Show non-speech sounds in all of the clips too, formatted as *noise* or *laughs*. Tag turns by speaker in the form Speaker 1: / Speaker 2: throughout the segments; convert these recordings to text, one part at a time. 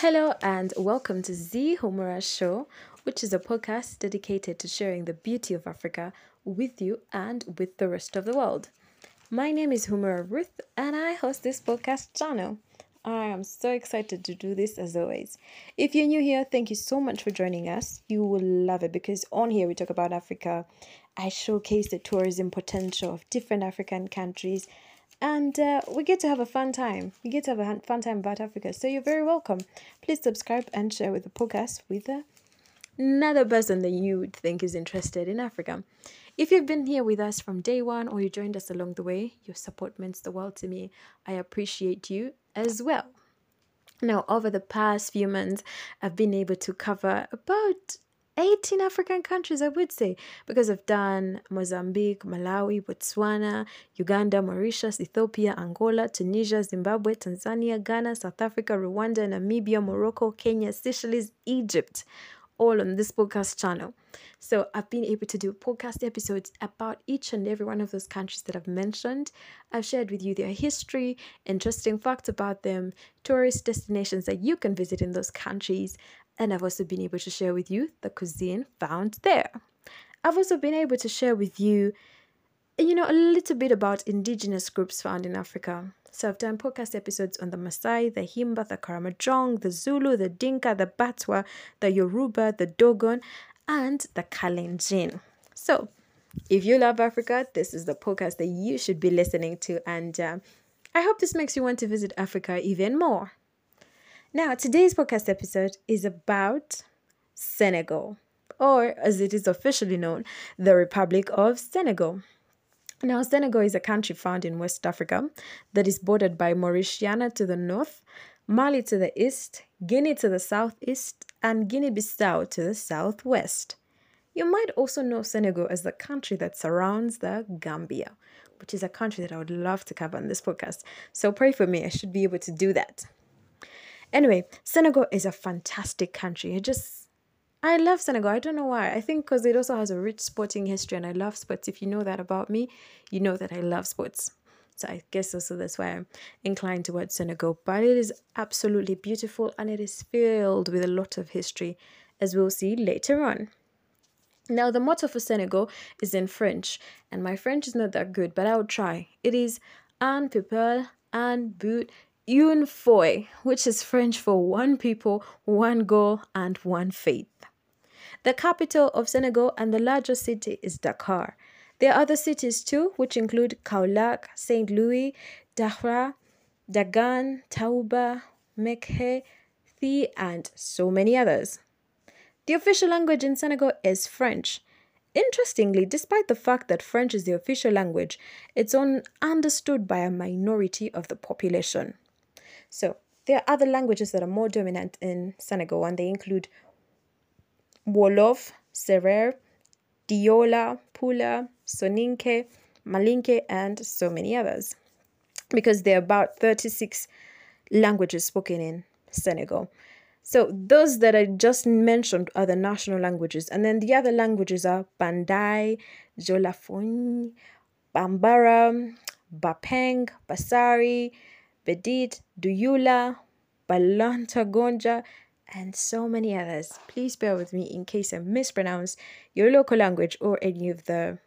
Speaker 1: Hello and welcome to Z Humura Show, which is a podcast dedicated to sharing the beauty of Africa with you and with the rest of the world. My name is Humura Ruth and I host this podcast channel. I am so excited to do this as always. If you're new here, thank you so much for joining us. You will love it because on here we talk about Africa. I showcase the tourism potential of different African countries and uh, we get to have a fun time. We get to have a fun time about Africa. So you're very welcome. Please subscribe and share with the podcast with uh, another person that you would think is interested in Africa. If you've been here with us from day one or you joined us along the way, your support means the world to me. I appreciate you as well. Now, over the past few months, I've been able to cover about 18 African countries, I would say, because I've done Mozambique, Malawi, Botswana, Uganda, Mauritius, Ethiopia, Angola, Tunisia, Zimbabwe, Tanzania, Ghana, South Africa, Rwanda, Namibia, Morocco, Kenya, Seychelles, Egypt, all on this podcast channel. So I've been able to do podcast episodes about each and every one of those countries that I've mentioned. I've shared with you their history, interesting facts about them, tourist destinations that you can visit in those countries, and I've also been able to share with you the cuisine found there. I've also been able to share with you, you know, a little bit about indigenous groups found in Africa. So I've done podcast episodes on the Maasai, the Himba, the Karamojong, the Zulu, the Dinka, the Batwa, the Yoruba, the Dogon, and the Kalenjin. So if you love Africa, this is the podcast that you should be listening to. And uh, I hope this makes you want to visit Africa even more. Now, today's podcast episode is about Senegal, or as it is officially known, the Republic of Senegal. Now, Senegal is a country found in West Africa that is bordered by Mauritania to the north, Mali to the east, Guinea to the southeast, and Guinea Bissau to the southwest. You might also know Senegal as the country that surrounds the Gambia, which is a country that I would love to cover on this podcast. So pray for me, I should be able to do that. Anyway, Senegal is a fantastic country. I just, I love Senegal. I don't know why. I think because it also has a rich sporting history and I love sports. If you know that about me, you know that I love sports. So I guess also that's why I'm inclined towards Senegal. But it is absolutely beautiful and it is filled with a lot of history, as we'll see later on. Now, the motto for Senegal is in French, and my French is not that good, but I'll try. It is Un peuple, un but, une foi, which is French for one people, one goal, and one faith. The capital of Senegal and the largest city is Dakar. There are other cities too, which include Kaolack, St. Louis, Dakhla, Dagan, Touba, Mekhe, Thi, and so many others. The official language in Senegal is French. Interestingly, despite the fact that French is the official language, it's understood by a minority of the population. So there are other languages that are more dominant in Senegal, and they include Wolof, Serer, Diola, Pula, Soninke, Malinke, and so many others. Because there are about 36 languages spoken in Senegal. So those that I just mentioned are the national languages, and then the other languages are Bandai, Jolafoni, Bambara, Bapeng, Basari, Bedit, Duyula, Balantagonja, and so many others. Please bear with me in case I mispronounce your local language or any of the,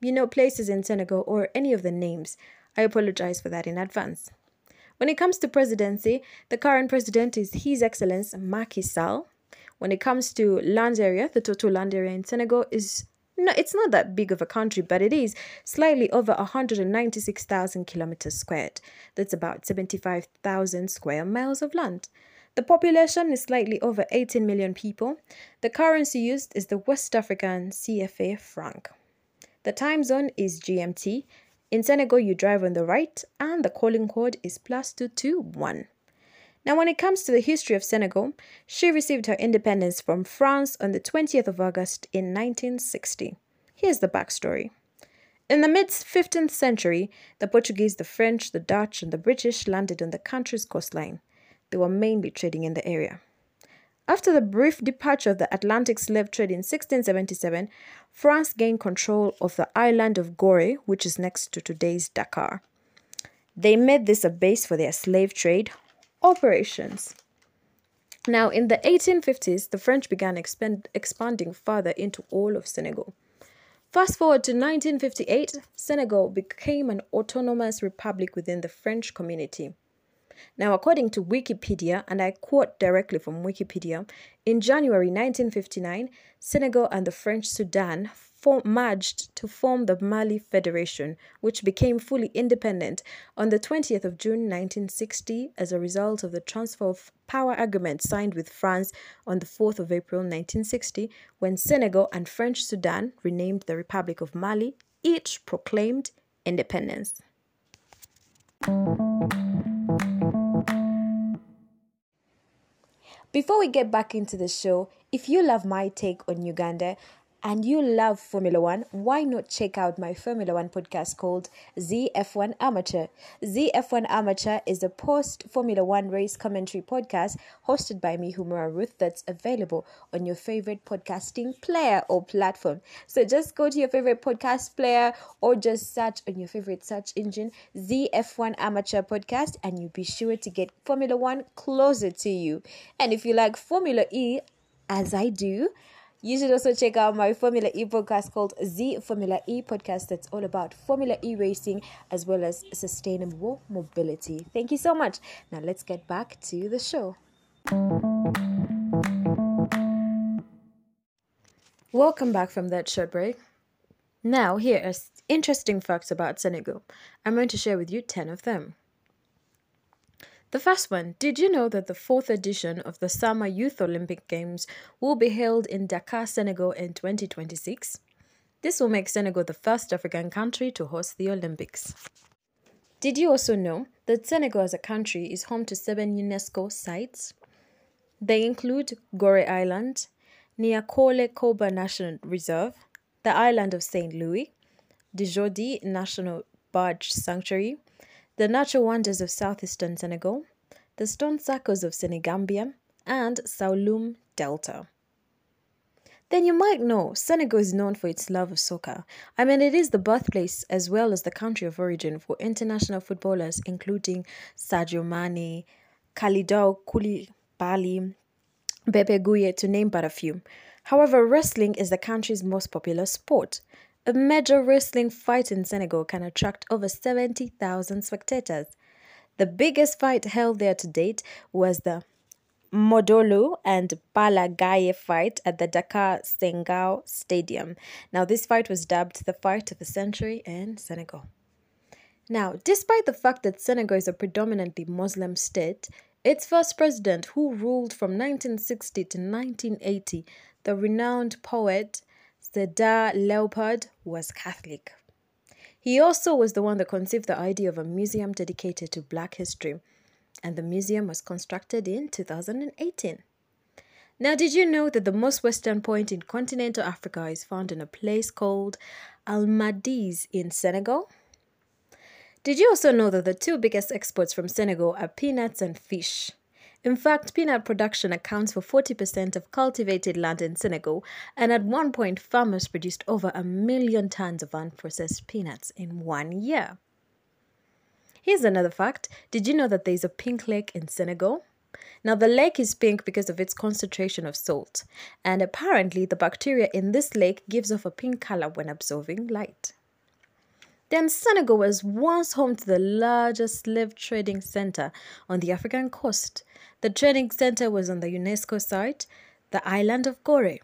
Speaker 1: you know, places in Senegal or any of the names. I apologize for that in advance. When it comes to presidency, the current president is His Excellence Macky Sall. When it comes to land area, the total land area in Senegal is no, it's not that big of a country, but it is slightly over 196,000 kilometers squared. That's about 75,000 square miles of land. The population is slightly over 18 million people. The currency used is the West African CFA franc. The time zone is GMT. In Senegal, you drive on the right, and the calling code is plus 221. Now, when it comes to the history of Senegal, she received her independence from France on the 20th of August in 1960. Here's the backstory. In the mid 15th century, the Portuguese, the French, the Dutch, and the British landed on the country's coastline. They were mainly trading in the area. After the brief departure of the Atlantic slave trade in 1677, France gained control of the island of Gorée, which is next to today's Dakar. They made this a base for their slave trade, operations. Now, in the 1850s, the French began expand, expanding further into all of Senegal. Fast forward to 1958, Senegal became an autonomous republic within the French community. Now, according to Wikipedia, and I quote directly from Wikipedia, in January 1959, Senegal and the French Sudan merged to form the Mali Federation, which became fully independent on the 20th of June 1960 as a result of the transfer of power agreement signed with France on the 4th of April 1960 when Senegal and French Sudan renamed the Republic of Mali, each proclaimed independence. Before we get back into the show, if you love my take on Uganda, and you love Formula One, why not check out my Formula One podcast called ZF1 Amateur? ZF1 Amateur is a post Formula One race commentary podcast hosted by me, Humura Ruth, that's available on your favorite podcasting player or platform. So just go to your favorite podcast player or just search on your favorite search engine ZF1 Amateur Podcast and you'll be sure to get Formula One closer to you. And if you like Formula E, as I do, you should also check out my Formula E podcast called Z Formula E podcast that's all about Formula E racing as well as sustainable mobility. Thank you so much. Now let's get back to the show. Welcome back from that short break. Now, here are interesting facts about Senegal. I'm going to share with you 10 of them. The first one Did you know that the fourth edition of the Summer Youth Olympic Games will be held in Dakar, Senegal in 2026? This will make Senegal the first African country to host the Olympics. Did you also know that Senegal as a country is home to seven UNESCO sites? They include Gorée Island, Niokolo Koba National Reserve, the island of St. Louis, Djoudj National Bird Sanctuary, the natural wonders of southeastern Senegal, the stone circles of Senegambia, and Saloum Delta. Then you might know Senegal is known for its love of soccer. I mean, it is the birthplace as well as the country of origin for international footballers, including Sadio Mane, Kalidou Koulibaly, Pape Gueye, to name but a few. However, wrestling is the country's most popular sport. A major wrestling fight in Senegal can attract over 70,000 spectators. The biggest fight held there to date was the Modou and Balla Gaye fight at the Dakar Senghor Stadium. Now, this fight was dubbed the fight of the century in Senegal. Now, despite the fact that Senegal is a predominantly Muslim state, its first president, who ruled from 1960 to 1980, the renowned poet Sédar Léopold was Catholic. He also was the one that conceived the idea of a museum dedicated to black history, and the museum was constructed in 2018. Now, did you know that the most western point in continental Africa is found in a place called Almadies in Senegal? Did you also know that the two biggest exports from Senegal are peanuts and fish? In fact, peanut production accounts for 40% of cultivated land in Senegal, and at one point, farmers produced over a million tons of unprocessed peanuts in one year. Here's another fact Did you know that there is a pink lake in Senegal? Now, the lake is pink because of its concentration of salt, and apparently, the bacteria in this lake gives off a pink color when absorbing light. Then Senegal was once home to the largest slave trading center on the African coast. The training center was on the UNESCO site, the island of Gorée.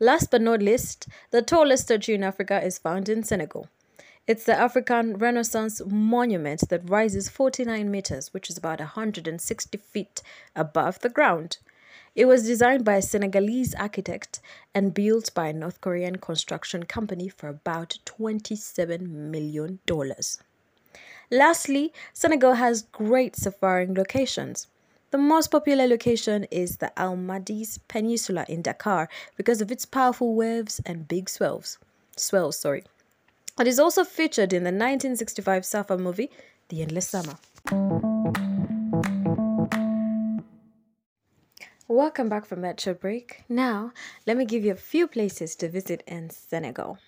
Speaker 1: Last but not least, the tallest statue in Africa is found in Senegal. It's the African Renaissance monument that rises 49 meters, which is about 160 feet above the ground. It was designed by a Senegalese architect and built by a North Korean construction company for about $27 million. Lastly, Senegal has great safaring locations. The most popular location is the Almadies Peninsula in Dakar because of its powerful waves and big swells. Swells, sorry. It is also featured in the 1965 Safa movie, The Endless Summer. Welcome back from that short break. Now, let me give you a few places to visit in Senegal.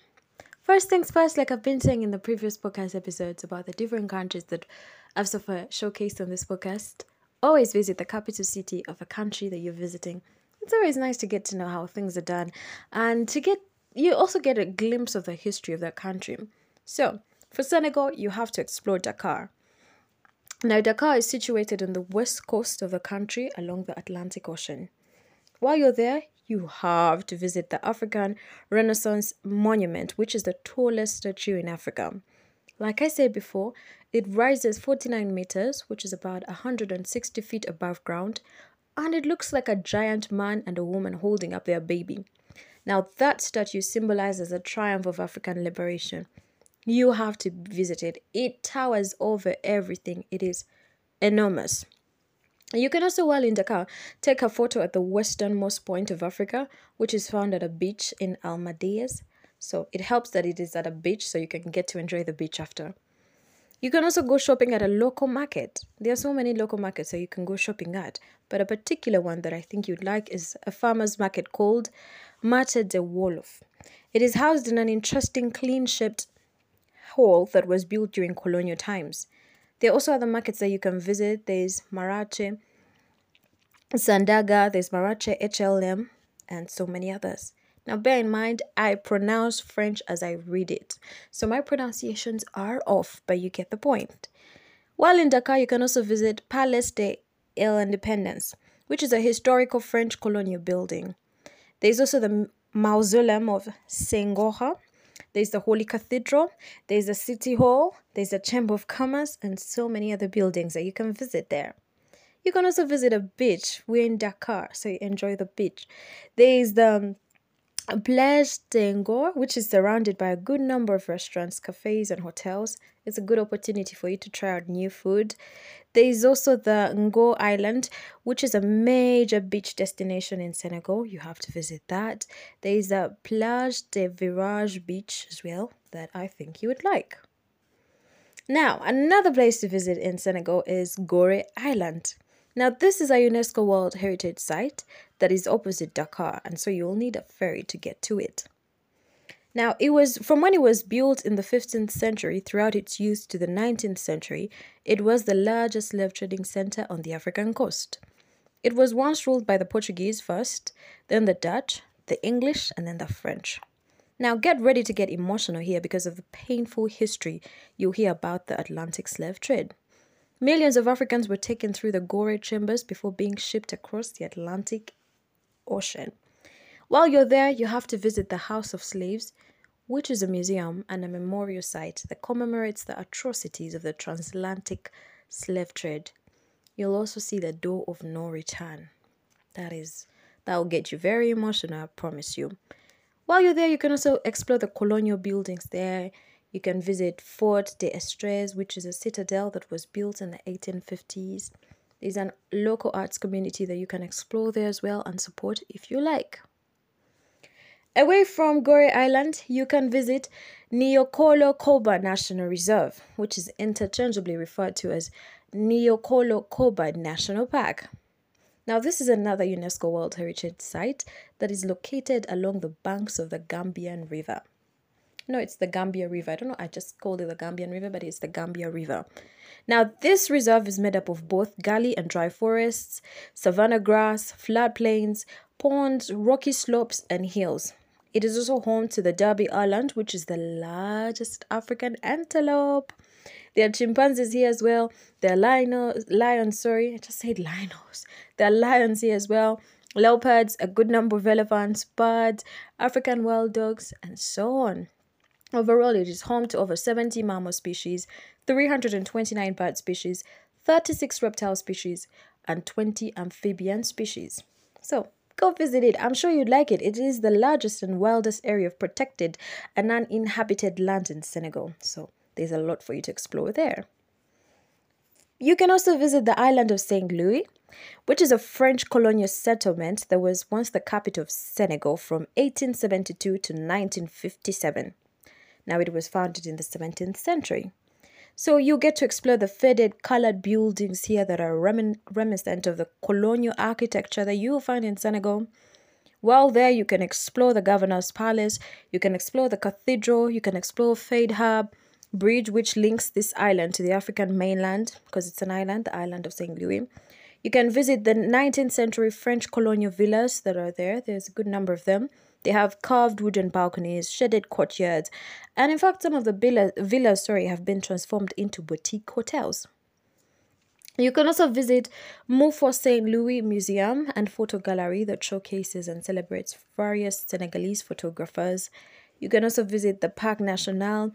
Speaker 1: First things first, like I've been saying in the previous podcast episodes about the different countries that I've so far showcased on this podcast, always visit the capital city of a country that you're visiting. It's always nice to get to know how things are done and to get you also get a glimpse of the history of that country. So, for Senegal, you have to explore Dakar. Now, Dakar is situated on the west coast of the country along the Atlantic Ocean. While you're there, you have to visit the African Renaissance Monument, which is the tallest statue in Africa. Like I said before, it rises 49 meters, which is about 160 feet above ground, and it looks like a giant man and a woman holding up their baby. Now, that statue symbolizes the triumph of African liberation. You have to visit it. It towers over everything, it is enormous. You can also, while in Dakar, take a photo at the westernmost point of Africa, which is found at a beach in Almadies. So it helps that it is at a beach so you can get to enjoy the beach after. You can also go shopping at a local market. There are so many local markets that you can go shopping at, but a particular one that I think you'd like is a farmer's market called Marché de Wolof. It is housed in an interesting clean shaped hall that was built during colonial times. There are also other markets that you can visit. There's Marache, Sandaga, there's Marache HLM, and so many others. Now, bear in mind, I pronounce French as I read it. So my pronunciations are off, but you get the point. While in Dakar, you can also visit Palais de l'Independence, which is a historical French colonial building. There's also the Mausoleum of Senghor, there's the Holy Cathedral, there's the City Hall, there's the Chamber of Commerce, and so many other buildings that you can visit there. You can also visit a beach. We're in Dakar, so you enjoy the beach. There's the Plage d'Angor, which is surrounded by a good number of restaurants, cafes, and hotels. It's a good opportunity for you to try out new food. There is also the Ngor Island, which is a major beach destination in Senegal. You have to visit that. There is a Plage de Virage Beach as well that I think you would like. Now, another place to visit in Senegal is Gorée Island. Now, this is a UNESCO World Heritage Site that is opposite Dakar, and so you'll need a ferry to get to it. Now, it was from when it was built in the 15th century throughout its use to the 19th century, it was the largest slave trading center on the African coast. It was once ruled by the Portuguese first, then the Dutch, the English, and then the French. Now, get ready to get emotional here because of the painful history you'll hear about the Atlantic slave trade. Millions of Africans were taken through the Gorée chambers before being shipped across the Atlantic Ocean. While you're there, you have to visit the House of Slaves, which is a museum and a memorial site that commemorates the atrocities of the transatlantic slave trade. You'll also see the door of no return. That is, that will get you very emotional, I promise you. While you're there, you can also explore the colonial buildings there. You can visit Fort de Estres, which is a citadel that was built in the 1850s. There's a local arts community that you can explore there as well and support if you like. Away from Gorée Island, you can visit Niokolo Koba National Reserve, which is interchangeably referred to as Niokolo Koba National Park. Now, this is another UNESCO World Heritage Site that is located along the banks of the Gambian River. No, it's the Gambia River. I don't know. I just called it the Gambian River, but it's the Gambia River. Now, this reserve is made up of both gallery and dry forests, savanna grass, floodplains, ponds, rocky slopes, and hills. It is also home to the Derby eland, which is the largest African antelope. There are chimpanzees here as well. There are lions, lions, sorry, I just said lions. There are lions here as well, leopards, a good number of elephants, birds, African wild dogs, and so on. Overall, it is home to over 70 mammal species, 329 bird species, 36 reptile species, and 20 amphibian species. So, go visit it. I'm sure you'd like it. It is the largest and wildest area of protected and uninhabited land in Senegal. So, there's a lot for you to explore there. You can also visit the island of St. Louis, which is a French colonial settlement that was once the capital of Senegal from 1872 to 1957. Now it was founded in the 17th century. So you get to explore the faded colored buildings here that are remin- reminiscent of the colonial architecture that you find in Senegal. While there, you can explore the governor's palace, you can explore the cathedral, you can explore Faidherbe Bridge, which links this island to the African mainland because it's an island, the island of St. Louis. You can visit the 19th century French colonial villas that are there. There's a good number of them. They have carved wooden balconies, shaded courtyards, and in fact, some of the villas, villas sorry, have been transformed into boutique hotels. You can also visit MuPho St. Louis Museum and Photo Gallery that showcases and celebrates various Senegalese photographers. You can also visit the Parc National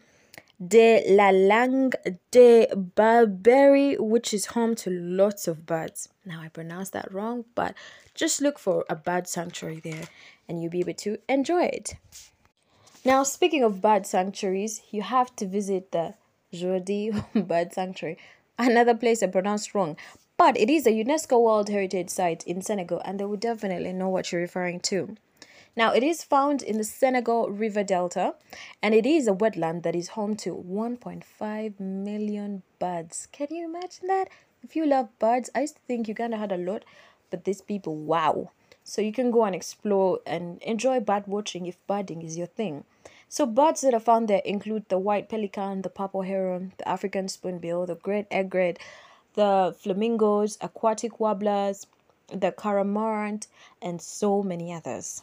Speaker 1: de la Langue de Barbarie, which is home to lots of birds. Now, I pronounced that wrong, but just look for a bird sanctuary there and you'll be able to enjoy it. Now, speaking of bird sanctuaries, you have to visit the Jodi *laughs* Bird Sanctuary, another place I pronounced wrong, but it is a UNESCO World Heritage Site in Senegal, and they will definitely know what you're referring to. Now, it is found in the Senegal River Delta, and it is a wetland that is home to 1.5 million birds. Can you imagine that? If you love birds, I used to think Uganda had a lot, but these people, wow. So you can go and explore and enjoy bird watching if birding is your thing. So birds that are found there include the white pelican, the purple heron, the African spoonbill, the great egret, the flamingos, aquatic warblers, the cormorant, and so many others.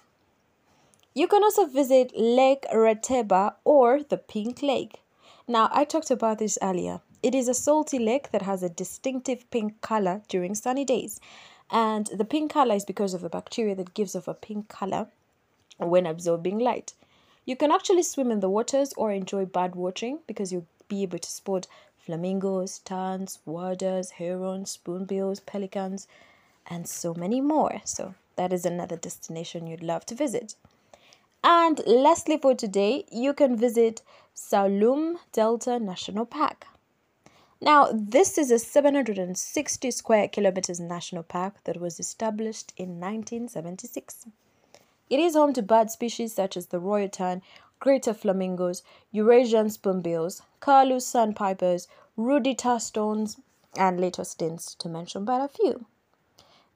Speaker 1: You can also visit Lake Retba or the Pink Lake. Now, I talked about this earlier. It is a salty lake that has a distinctive pink color during sunny days. And the pink color is because of a bacteria that gives off a pink color when absorbing light. You can actually swim in the waters or enjoy bird watching because you'll be able to spot flamingos, terns, waders, herons, spoonbills, pelicans, and so many more. So that is another destination you'd love to visit. And lastly, for today, you can visit Saloum Delta National Park. Now, this is a 760 square kilometers national park that was established in 1976. It is home to bird species such as the royal tern, greater flamingos, Eurasian spoonbills, curlew sandpipers, ruddy turnstones, and little stints, to mention but a few.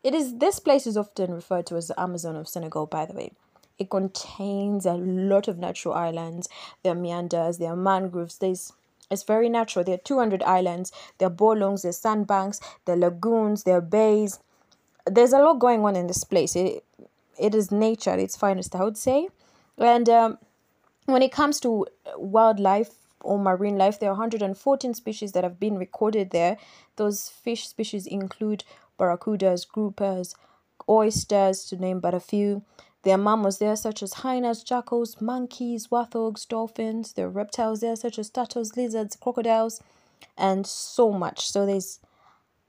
Speaker 1: It is this place is often referred to as the Amazon of Senegal, by the way. It contains a lot of natural islands. There are meanders, there are mangroves. There's it's very natural. There are 200 islands. There are bolongs, are sandbanks, there are lagoons, there are bays. There's a lot going on in this place. It, it is nature at its finest, I would say. And um, when it comes to wildlife or marine life, there are 114 species that have been recorded there. Those fish species include barracudas, groupers, oysters, to name but a few. There are mammals there such as hyenas, jackals, monkeys, warthogs, dolphins. There are reptiles there such as turtles, lizards, crocodiles, and so much. So there's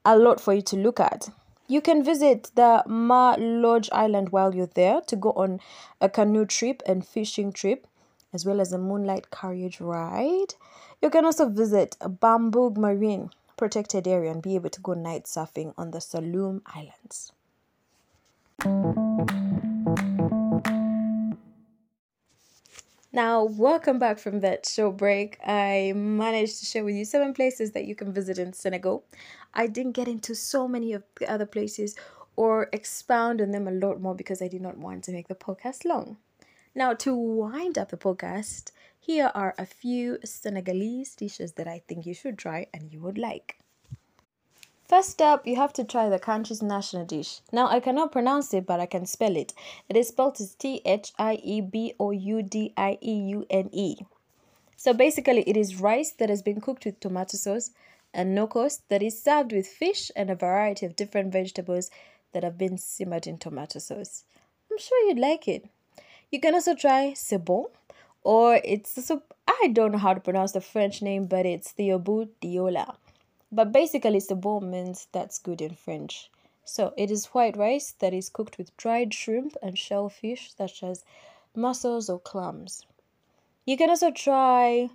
Speaker 1: a lot for you to look at. You can visit the Ma Lodge Island while you're there to go on a canoe trip and fishing trip, as well as a moonlight carriage ride. You can also visit Bamboung Marine Protected Area and be able to go night surfing on the Saloum Islands. Now, welcome back from that short break. I managed to share with you seven places that you can visit in Senegal. I didn't get into so many of the other places or expound on them a lot more because I did not want to make the podcast long. Now, to wind up the podcast, here are a few Senegalese dishes that I think you should try and you would like. First up, you have to try the country's national dish. Now, I cannot pronounce it, but I can spell it. It is spelled as T H I E B O U D I E U N E. So basically, it is rice that has been cooked with tomato sauce and nokos that is served with fish and a variety of different vegetables that have been simmered in tomato sauce. I'm sure you'd like it. You can also try sebon, or it's also, I don't know how to pronounce the French name, but it's Theobu Diola. But basically, sebon means that's good in French. So it is white rice that is cooked with dried shrimp and shellfish such as mussels or clams. You can also try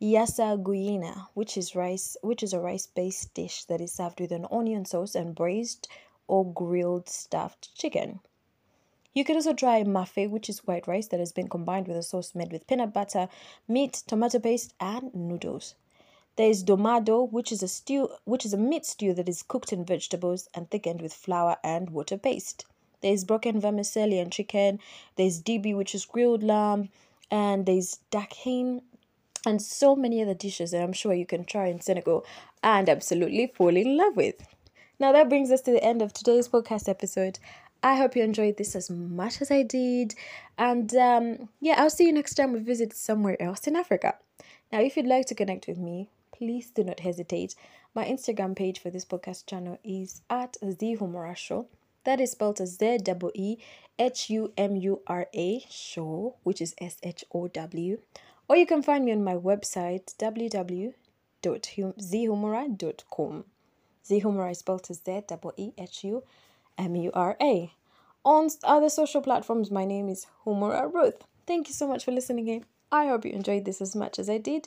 Speaker 1: yassa guina, which is rice, which is a rice-based dish that is served with an onion sauce and braised or grilled stuffed chicken. You can also try mafe, which is white rice that has been combined with a sauce made with peanut butter, meat, tomato paste, and noodles. There is domado, which is a stew, which is a meat stew that is cooked in vegetables and thickened with flour and water paste. There is broken vermicelli and chicken. There's dibi, which is grilled lamb, and there's dakhin, and so many other dishes that I'm sure you can try in Senegal and absolutely fall in love with. Now that brings us to the end of today's podcast episode. I hope you enjoyed this as much as I did. And um, yeah, I'll see you next time we visit somewhere else in Africa. Now, if you'd like to connect with me, please do not hesitate. My Instagram page for this podcast channel is at the Humura Show. That is spelled as Z W E H U M U R A Show, which is S H O W. Or you can find me on my website www.zhumura.com. Zhumura is spelled as Z W E H U M U R A. On other social platforms, my name is Humura Ruth. Thank you so much for listening in. I hope you enjoyed this as much as I did,